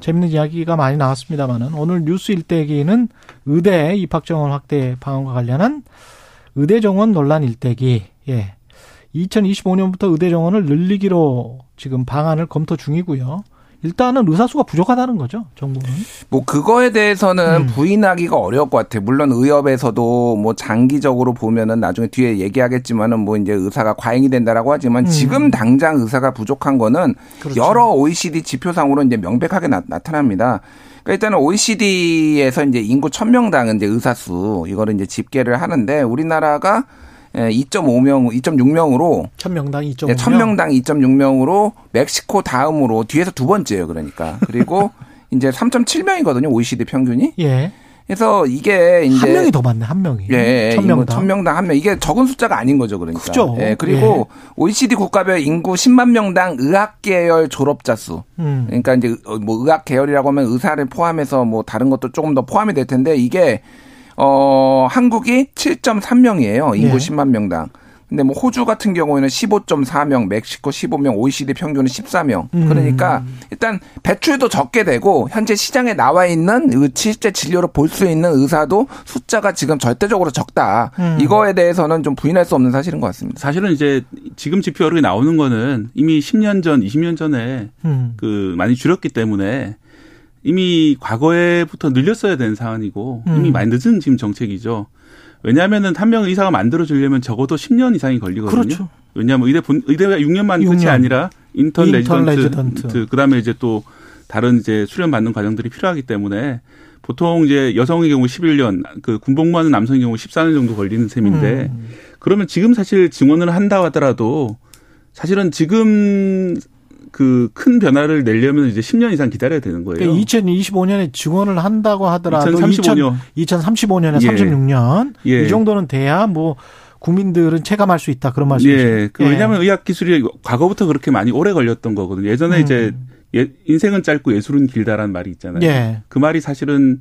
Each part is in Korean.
재밌는 이야기가 많이 나왔습니다만은 오늘 뉴스 일대기는 의대 입학 정원 확대 방안과 관련한 의대 정원 논란 일대기. 예. 2025년부터 의대 정원을 늘리기로 지금 방안을 검토 중이고요. 일단은 의사수가 부족하다는 거죠, 정부는. 뭐 그거에 대해서는 음. 부인하기가 어려울 것 같아요. 물론 의협에서도 뭐 장기적으로 보면은 나중에 뒤에 얘기하겠지만은 뭐 이제 의사가 과잉이 된다라고 하지만 음. 지금 당장 의사가 부족한 거는 그렇죠. 여러 OECD 지표상으로 이제 명백하게 나, 타납니다 그러니까 일단은 OECD에서 이제 인구 1000명당 이제 의사 수 이거를 이제 집계를 하는데 우리나라가 2.5명, 2.6명으로 천명당 2.5명. 네, 1000명당 2.6명으로 멕시코 다음으로 뒤에서 두 번째예요, 그러니까. 그리고 이제 3.7명이거든요, OECD 평균이. 예. 그래서 이게 이제 한 명이 더 많네, 한 명이. 예, 천 인구 명당. 1000명당 한 명. 이게 적은 숫자가 아닌 거죠, 그러니까. 크죠. 예, 그리고 OECD 국가별 인구 10만 명당 의학 계열 졸업자 수. 음. 그러니까 이제 뭐 의학 계열이라고 하면 의사를 포함해서 뭐 다른 것도 조금 더 포함이 될 텐데 이게 어 한국이 7.3명이에요. 인구 예. 10만 명당. 근데 뭐 호주 같은 경우에는 15.4명, 멕시코 15명, OECD 평균은 14명. 음. 그러니까 일단 배출도 적게 되고 현재 시장에 나와 있는 의- 실제 진료를 볼 수 있는 의사도 숫자가 지금 절대적으로 적다. 음. 이거에 대해서는 좀 부인할 수 없는 사실인 것 같습니다. 사실은 이제 지금 지표로 나오는 거는 이미 10년 전, 20년 전에 음. 그 많이 줄였기 때문에 이미 과거에부터 늘렸어야 되는 사안이고 음. 이미 많이 늦은 지금 정책이죠. 왜냐하면은 한 명 의사가 만들어주려면 적어도 10년 이상이 걸리거든요. 그렇죠. 왜냐하면 의대 본 의대가 6년만 끝이 6년. 아니라 인턴, 인턴 레지던트, 레지던트. 그다음에 이제 또 다른 이제 수련 받는 과정들이 필요하기 때문에 보통 이제 여성의 경우 11년, 그 군복무하는 남성의 경우 14년 정도 걸리는 셈인데 음. 그러면 지금 사실 증원을 한다 하더라도 사실은 지금 그 큰 변화를 내려면 이제 10년 이상 기다려야 되는 거예요. 그러니까 2025년에 증원을 한다고 하더라도 2035년. 2035년에 예. 36년 예. 이 정도는 돼야 뭐 국민들은 체감할 수 있다 그런 말씀이시죠. 예. 그 왜냐하면 의학 기술이 과거부터 그렇게 많이 오래 걸렸던 거거든요. 예전에 음. 이제 예- 인생은 짧고 예술은 길다라는 말이 있잖아요. 예. 그 말이 사실은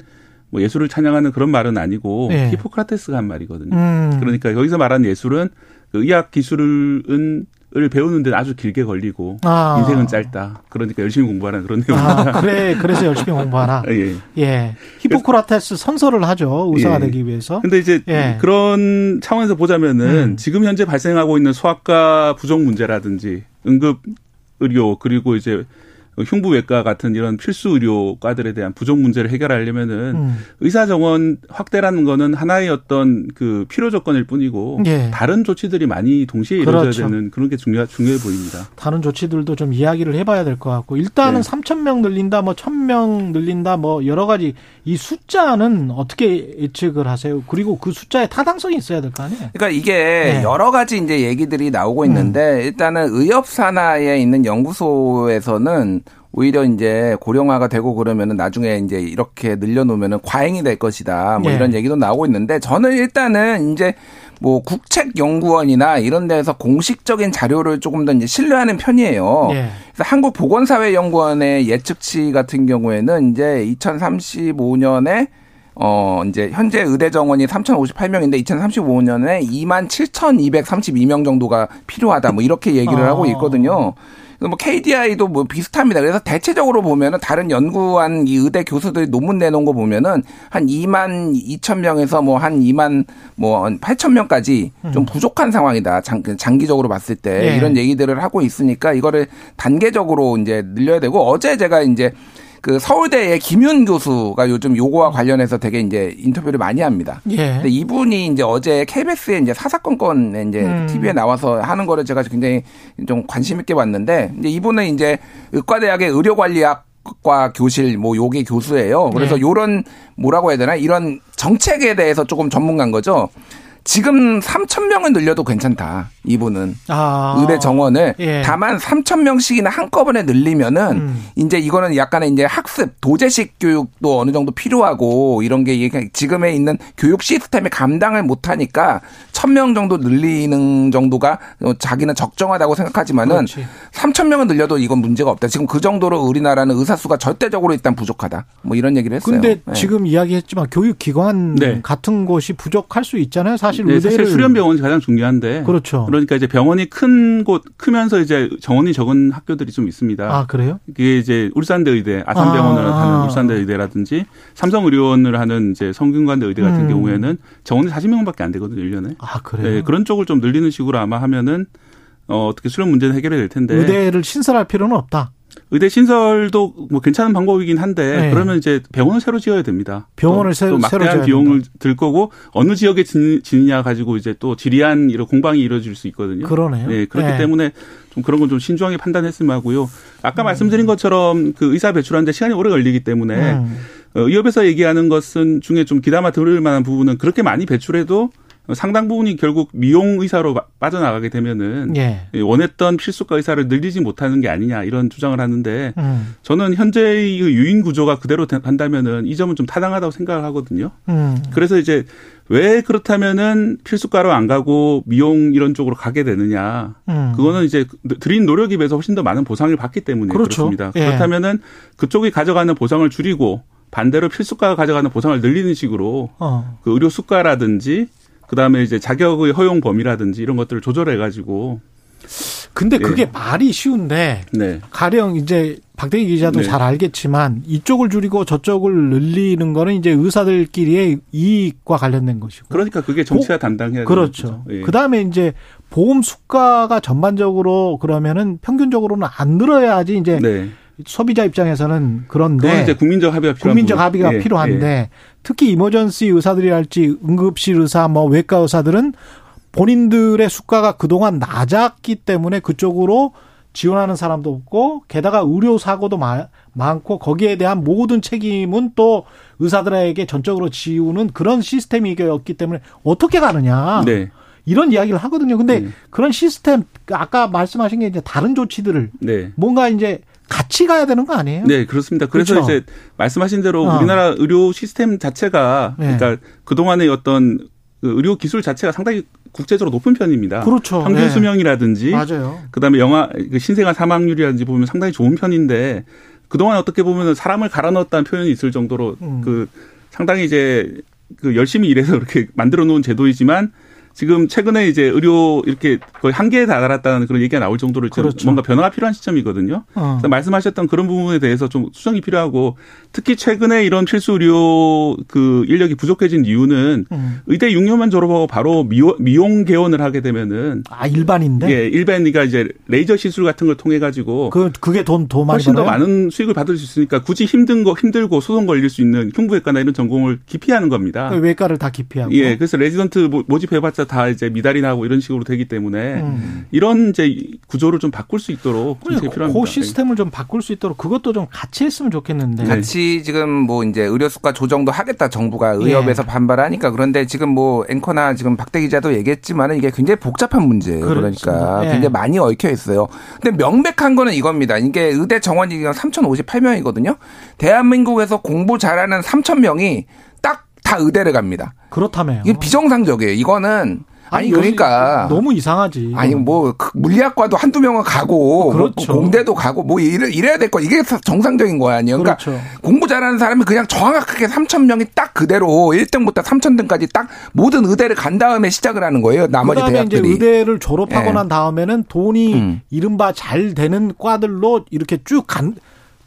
뭐 예술을 찬양하는 그런 말은 아니고 예. 히포크라테스가 한 말이거든요. 음. 그러니까 여기서 말하는 예술은 그 의학 기술은 을 배우는데 아주 길게 걸리고 아. 인생은 짧다. 그러니까 열심히 공부하라 그런 내용입니다. 아, 그래 그래서 열심히 공부하라. 예. 예. 히포크라테스 선서를 하죠. 의사가 예. 되기 위해서. 근데 이제 예. 그런 차원에서 보자면은 음. 지금 현재 발생하고 있는 소아과 부족 문제라든지 응급 의료 그리고 이제 흉부외과 같은 이런 필수 의료과들에 대한 부족 문제를 해결하려면은 음. 의사 정원 확대라는 거는 하나의 어떤 그 필요 조건일 뿐이고 예. 다른 조치들이 많이 동시에 이루어져야 그렇죠. 되는 그런 게 중요 중요해 보입니다. 다른 조치들도 좀 이야기를 해봐야 될 것 같고 일단은 네. 3천 명 늘린다, 뭐 1,000명 늘린다, 뭐 여러 가지 이 숫자는 어떻게 예측을 하세요? 그리고 그 숫자에 타당성이 있어야 될 거 아니에요? 그러니까 이게 네. 여러 가지 이제 얘기들이 나오고 음. 있는데 일단은 의협 산하에 있는 연구소에서는 오히려 이제 고령화가 되고 그러면은 나중에 이제 이렇게 늘려놓으면은 과잉이 될 것이다. 뭐 예. 이런 얘기도 나오고 있는데 저는 일단은 이제 뭐 국책연구원이나 이런 데서 공식적인 자료를 조금 더 이제 신뢰하는 편이에요. 예. 그래서 한국보건사회연구원의 예측치 같은 경우에는 이제 2035년에 어 이제 현재 의대 정원이 3,058명인데 2035년에 27,232명 정도가 필요하다. 뭐 이렇게 얘기를 아. 하고 있거든요. 뭐 KDI도 뭐 비슷합니다. 그래서 대체적으로 보면은 다른 연구한 이 의대 교수들이 논문 내놓은 거 보면은 한 2만 2천 명에서 뭐 한 2만 뭐한 8천 명까지 좀 부족한 상황이다. 장, 장기적으로 봤을 때 예. 이런 얘기들을 하고 있으니까 이거를 단계적으로 이제 늘려야 되고 어제 제가 이제 그 서울대의 김윤 교수가 요즘 요거와 관련해서 되게 이제 인터뷰를 많이 합니다. 예. 근데 이분이 이제 어제 KBS에 이제 사사건 건에 이제 음. TV에 나와서 하는 거를 제가 굉장히 좀 관심 있게 봤는데 이제 이분은 이제 의과대학의 의료관리학 과 교실 뭐 요게 교수예요. 그래서 네. 요런 뭐라고 해야 되나 이런 정책에 대해서 조금 전문가인 거죠. 지금 3천 명을 늘려도 괜찮다. 이분은 아. 의대 정원을 예. 다만 3천 명씩이나 한꺼번에 늘리면은 음. 이제 이거는 약간의 이제 학습 도제식 교육도 어느 정도 필요하고 이런 게 이게 지금에 있는 교육 시스템이 감당을 못하니까 1,000명 정도 늘리는 정도가 자기는 적정하다고 생각하지만은 그렇지. 3천 명은 늘려도 이건 문제가 없다. 지금 그 정도로 우리나라는 의사 수가 절대적으로 일단 부족하다. 뭐 이런 얘기를 했어요. 근데 네. 지금 이야기했지만 교육 기관 네. 같은 곳이 부족할 수 있잖아요. 사실 네, 의대를 사실 수련병원이 가장 중요한데. 그렇죠. 그러니까 이제 병원이 큰 곳, 크면서 이제 정원이 적은 학교들이 좀 있습니다. 아 그래요? 이게 이제 울산대 의대, 아산병원을 아. 하는 울산대 의대라든지 삼성의료원을 하는 이제 성균관대 의대 같은 음. 경우에는 정원이 40명 밖에 안 되거든요, 1년에. 아 그래요? 네, 그런 쪽을 좀 늘리는 식으로 아마 하면은 어, 어떻게 수련 문제는 해결이 될 텐데. 의대를 신설할 필요는 없다. 의대 신설도 뭐 괜찮은 방법이긴 한데 네. 그러면 이제 병원을 새로 지어야 됩니다. 병원을 또, 새- 또 새로 막대한 지어야 비용을 들 거고 어느 지역에 지- 지느냐 가지고 이제 또 지리한 이런 공방이 이루어질 수 있거든요. 그러네요. 네, 그렇기 네. 때문에 좀 그런 건 좀 신중하게 판단했으면 하고요. 아까 말씀드린 것처럼 그 의사 배출하는데 시간이 오래 걸리기 때문에 음. 어, 의협에서 얘기하는 것은 중에 좀 기담아 들을 만한 부분은 그렇게 많이 배출해도 상당 부분이 결국 미용 의사로 빠- 빠져나가게 되면은 예. 원했던 필수과 의사를 늘리지 못하는 게 아니냐 이런 주장을 하는데 음. 저는 현재의 그 유인 구조가 그대로 간다면은 이 점은 좀 타당하다고 생각을 하거든요. 음. 그래서 이제 왜 그렇다면은 필수과로 안 가고 미용 이런 쪽으로 가게 되느냐. 음. 그거는 이제 드린 노력에 비해서 훨씬 더 많은 보상을 받기 때문에 그렇죠. 그렇습니다. 예. 그렇다면은 그쪽이 가져가는 보상을 줄이고 반대로 필수과가 가져가는 보상을 늘리는 식으로 어. 그 의료 수가라든지 그다음에 이제 자격의 허용 범위라든지 이런 것들을 조절해 가지고 근데 네. 그게 말이 쉬운데 네. 가령 이제 박대기 기자도 네. 잘 알겠지만 이쪽을 줄이고 저쪽을 늘리는 거는 이제 의사들끼리의 이익과 관련된 것이고. 그러니까 그게 정치가 담당해야 되는 그렇죠. 거죠. 예. 그 다음에 이제 보험 수가가 전반적으로 그러면은 평균적으로는 안 늘어야지 이제 네. 소비자 입장에서는 그런데 이제 국민적 합의가 필요한 국민적 부분. 합의가 예, 필요한데 예. 특히 이머전시 의사들이랄지 응급실 의사 뭐 외과 의사들은 본인들의 수가가 그동안 낮았기 때문에 그쪽으로 지원하는 사람도 없고 게다가 의료 사고도 마- 많고 거기에 대한 모든 책임은 또 의사들에게 전적으로 지우는 그런 시스템이었기 때문에 어떻게 가느냐 네. 이런 이야기를 하거든요. 근데 네. 그런 시스템 아까 말씀하신 게 이제 다른 조치들을 네. 뭔가 이제 같이 가야 되는 거 아니에요? 네, 그렇습니다. 그래서 그렇죠. 이제 말씀하신 대로 어. 우리나라 의료 시스템 자체가 네. 그러니까 그동안의 어떤 그 의료 기술 자체가 상당히 국제적으로 높은 편입니다. 그렇죠. 평균 네. 수명이라든지 맞아요. 그다음에 영아 그 신생아 사망률이라든지 보면 상당히 좋은 편인데 그동안 어떻게 보면 사람을 갈아 넣었다는 표현이 있을 정도로 음. 그 상당히 이제 그 열심히 일해서 그렇게 만들어 놓은 제도이지만 지금 최근에 이제 의료 이렇게 거의 한계에 다다랐다는 그런 얘기가 나올 정도로 지금 그렇죠. 뭔가 변화가 필요한 시점이거든요. 어. 그래서 말씀하셨던 그런 부분에 대해서 좀 수정이 필요하고 특히 최근에 이런 필수 의료 그 인력이 부족해진 이유는 음. 의대 6년만 졸업하고 바로 미용, 미용 개원을 하게 되면은 아 일반인데 예, 일반이가 이제 레이저 시술 같은 걸 통해 가지고 그 그게 돈 더 많이 훨씬 더 벌어요? 많은 수익을 받을 수 있으니까 굳이 힘든 거 힘들고 소송 걸릴 수 있는 흉부외과나 이런 전공을 기피하는 겁니다. 그 외과를 다 기피하고. 예, 그래서 레지던트 모- 모집해봤자 다 이제 미달이 나고 이런 식으로 되기 때문에 음. 이런 이제 구조를 좀 바꿀 수 있도록 정책이 그, 필요합니다. 그 시스템을 좀 바꿀 수 있도록 그것도 좀 같이 했으면 좋겠는데. 네. 같이 지금 뭐 이제 의료 수가 조정도 하겠다 정부가 의협에서 예. 반발하니까 그런데 지금 뭐 앵커나 지금 박대기 기자도 얘기했지만은 이게 굉장히 복잡한 문제예요. 그렇습니다. 그러니까 예. 굉장히 많이 얽혀 있어요. 근데 명백한 거는 이겁니다. 이게 의대 정원이 3,058명이거든요. 대한민국에서 공부 잘하는 3,000명이 딱 다 의대를 갑니다. 그렇다며요. 이게 비정상적이에요. 이거는 아니, 요즘 그러니까 너무 이상하지. 아니 뭐그 물리학과도 한두 명은 가고 뭐 그렇죠. 공대도 가고 뭐 이래, 이래야 될 거 이게 정상적인 거 아니에요. 그러니까 그렇죠. 공부 잘하는 사람이 그냥 정확하게 3천 명이 딱 그대로 1등부터 3천 등까지 딱 모든 의대를 간 다음에 시작을 하는 거예요. 나머지 그다음에 이제 대학들이. 의대를 졸업하고 예. 난 다음에는 돈이 음. 이른바 잘 되는 과들로 이렇게 쭉 간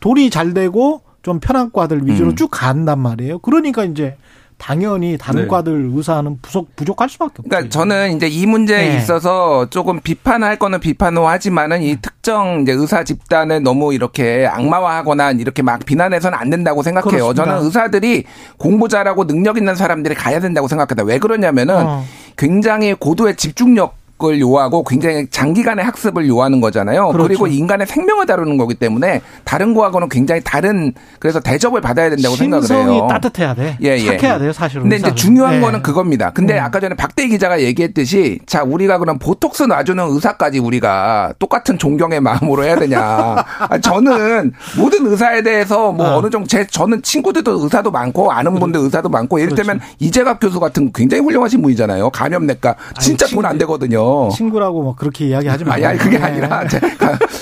돈이 잘 되고 좀 편한 과들 위주로 음. 쭉 간단 말이에요. 그러니까 이제 당연히 다른 네. 과들 의사는 부족 부족할 수밖에 없죠. 그러니까 저는 이제 이 문제에 네. 있어서 조금 비판할 거는 비판호 하지만은 이 특정 이제 의사 집단을 너무 이렇게 악마화하거나 이렇게 막 비난해서는 안 된다고 생각해요. 그렇습니다. 저는 의사들이 공부 잘하고 능력 있는 사람들이 가야 된다고 생각합니다. 왜 그러냐면은 어. 굉장히 고도의 집중력 을 요하고 굉장히 장기간의 학습을 요하는 거잖아요. 그렇죠. 그리고 인간의 생명을 다루는 거기 때문에 다른 거하고는 굉장히 다른 그래서 대접을 받아야 된다고 생각을 심성이 해요. 따뜻해야 돼. 예, 예. 착해야 돼요, 사실은. 근데 이제 의사는. 중요한 예. 거는 그겁니다. 근데 음. 아까 전에 박대 기자가 얘기했듯이 자 우리가 그럼 보톡스 놔주는 의사까지 우리가 똑같은 존경의 마음으로 해야 되냐? 아, 저는 모든 의사에 대해서 뭐 어. 어. 느 정도 제 저는 친구들도 의사도 많고 아는 분들 의사도 많고 예를 들면 이재갑 교수 같은 굉장히 훌륭하신 분이잖아요. 감염내과 진짜 돈 안 되거든요. 친구라고 뭐 그렇게 이야기하지 마요. 아니, 아니 그게 예. 아니라 제가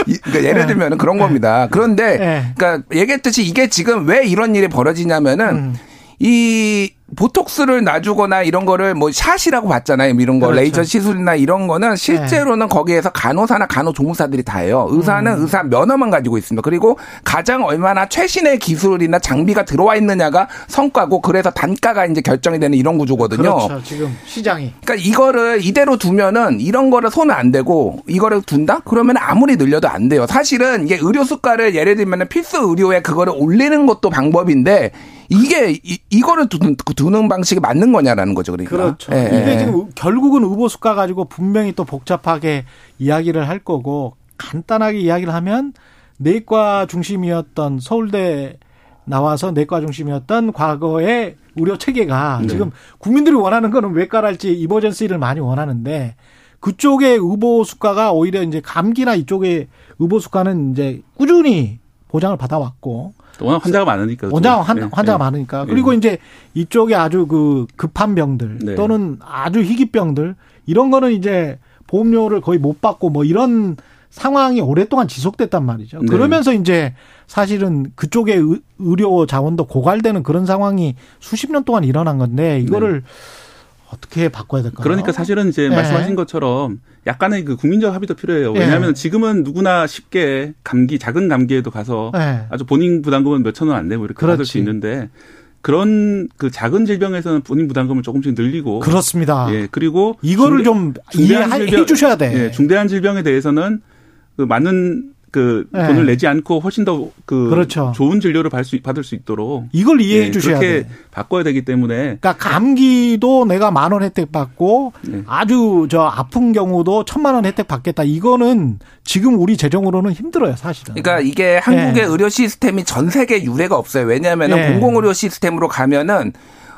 이- 그러니까 예를 예. 들면 그런 겁니다. 그런데 예. 그러니까 얘기했듯이 이게 지금 왜 이런 일이 벌어지냐면은 음. 이 보톡스를 놔주거나 이런 거를 뭐 샷이라고 봤잖아요. 이런 거 그렇죠. 레이저 시술이나 이런 거는 실제로는 거기에서 간호사나 간호조무사들이 다 해요. 의사는 음. 의사 면허만 가지고 있습니다. 그리고 가장 얼마나 최신의 기술이나 장비가 들어와 있느냐가 성과고 그래서 단가가 이제 결정이 되는 이런 구조거든요. 그렇죠. 지금 시장이. 그러니까 이거를 이대로 두면은 이런 거를 손을 안 대고 이거를 둔다? 그러면 아무리 늘려도 안 돼요. 사실은 이게 의료 수가를 예를 들면 필수 의료에 그거를 올리는 것도 방법인데 이게 이, 이거를 두는, 두는 방식이 맞는 거냐라는 거죠. 그러니까. 그렇죠. 예, 이게 예. 지금 결국은 의보수가 가지고 분명히 또 복잡하게 이야기를 할 거고 간단하게 이야기를 하면 내과 중심이었던 서울대 나와서 내과 중심이었던 과거의 의료 체계가 네. 지금 국민들이 원하는 거는 외과랄지 이머전시를 많이 원하는데 그쪽의 의보 수가가 오히려 이제 감기나 이쪽의 의보 수가는 이제 꾸준히 보장을 받아왔고 워낙 환자가 많으니까. 또. 환, 예, 환자가 예. 많으니까. 예. 그리고 이제 이쪽에 아주 그 급한 병들 네. 또는 아주 희귀병들 이런 거는 이제 보험료를 거의 못 받고 뭐 이런 상황이 오랫동안 지속됐단 말이죠. 네. 그러면서 이제 사실은 그쪽의 의- 의료 자원도 고갈되는 그런 상황이 수십 년 동안 일어난 건데 이거를 어떻게 바꿔야 될까요? 그러니까 사실은 이제 네. 말씀하신 것처럼 약간의 그 국민적 합의도 필요해요. 네. 왜냐하면 지금은 누구나 쉽게 감기 작은 감기에도 가서 네. 아주 본인 부담금은 몇천 원 안 내고 이렇게 받을 그렇지. 수 있는데 그런 그 작은 질병에서는 본인 부담금을 조금씩 늘리고 그렇습니다. 예 그리고 이거를 중대- 좀 중대한 이해해 질병- 주셔야 돼. 예, 중대한 질병에 대해서는 그 많은 그 네. 돈을 내지 않고 훨씬 더그 그렇죠. 좋은 진료를 받을 수, 받을 수 있도록 이걸 이해해 예, 주셔야 그렇게 돼. 바꿔야 되기 때문에 그러니까 감기도 내가 만 원 혜택 받고 네. 아주 저 아픈 경우도 천만 원 혜택 받겠다. 이거는 지금 우리 재정으로는 힘들어요, 사실은. 그러니까 이게 한국의 예. 의료 시스템이 전 세계 유례가 없어요. 왜냐하면 예. 공공의료 시스템으로 가면은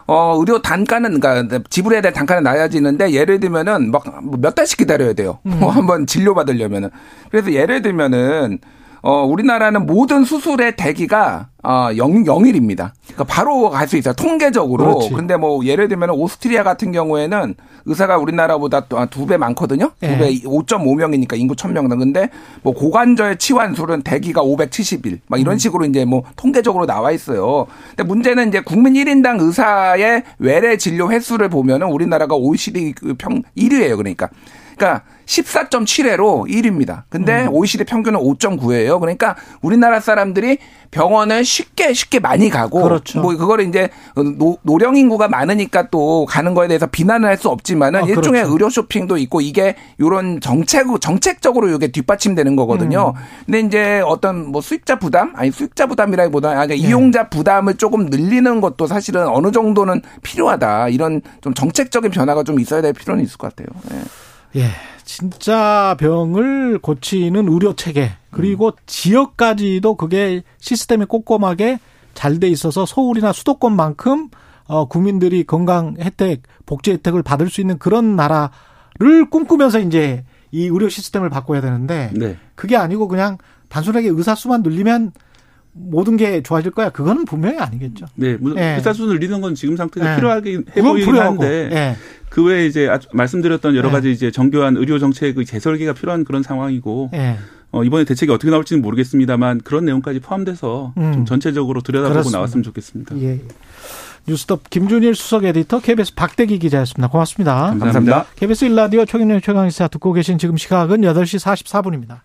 어, 의료 단가는, 그러니까 지불해야 될 단가는 낮아지는데 예를 들면은 막 몇 달씩 기다려야 돼요. 음. 뭐 한번 진료 받으려면은. 그래서 예를 들면은 어, 우리나라는 모든 수술의 대기가 어, 0, 0일입니다. 그러니까 바로 갈 수 있어요. 통계적으로. 그렇지. 근데 뭐 예를 들면 오스트리아 같은 경우에는 의사가 우리나라보다 또두배 많거든요. 두 예. 배 5.5명이니까 인구 1000명당. 근데 뭐 고관절 치환술은 대기가 570일. 막 음. 이런 식으로 이제 뭐 통계적으로 나와 있어요. 근데 문제는 이제 국민 1인당 의사의 외래 진료 횟수를 보면은 우리나라가 OECD 그평 1위예요. 그러니까. 그러니까 14.7회로 1위입니다. 근데 음. OECD 평균은 5.9회예요. 그러니까 우리나라 사람들이 병원을 쉽게 쉽게 많이 가고 그렇죠. 뭐 그거를 이제 노, 노령 인구가 많으니까 또 가는 거에 대해서 비난을 할 수 없지만은 아, 일종의 그렇죠. 의료 쇼핑도 있고 이게 요런 정책 정책적으로 이게 뒷받침되는 거거든요. 음. 근데 이제 어떤 뭐 수익자 부담 아니 수익자 부담이라기보다 아니 네. 이용자 부담을 조금 늘리는 것도 사실은 어느 정도는 필요하다. 이런 좀 정책적인 변화가 좀 있어야 될 필요는 있을 것 같아요. 예. 예. 진짜 병을 고치는 의료 체계 그리고 지역까지도 그게 시스템이 꼼꼼하게 잘 돼 있어서 서울이나 수도권만큼 어 국민들이 건강 혜택, 복지 혜택을 받을 수 있는 그런 나라를 꿈꾸면서 이제 이 의료 시스템을 바꿔야 되는데 네. 그게 아니고 그냥 단순하게 의사 수만 늘리면 모든 게 좋아질 거야. 그거는 분명히 아니겠죠. 네, 물론 예. 의사 수를 늘리는 건 지금 상태에서 예. 필요하게 해 그건 보이긴 필요하고. 한데 예. 그 외에 이제 말씀드렸던 여러 예. 가지 이제 정교한 의료 정책의 재설계가 필요한 그런 상황이고 예. 어, 이번에 대책이 어떻게 나올지는 모르겠습니다만 그런 내용까지 포함돼서 음. 좀 전체적으로 들여다보고 그렇습니다. 나왔으면 좋겠습니다. 예. 뉴스톱 김준일 수석 에디터 KBS 박대기 기자였습니다. 고맙습니다. 감사합니다. 감사합니다. KBS 일라디오 최경련 최강시사 듣고 계신 지금 시각은 8시 44분입니다.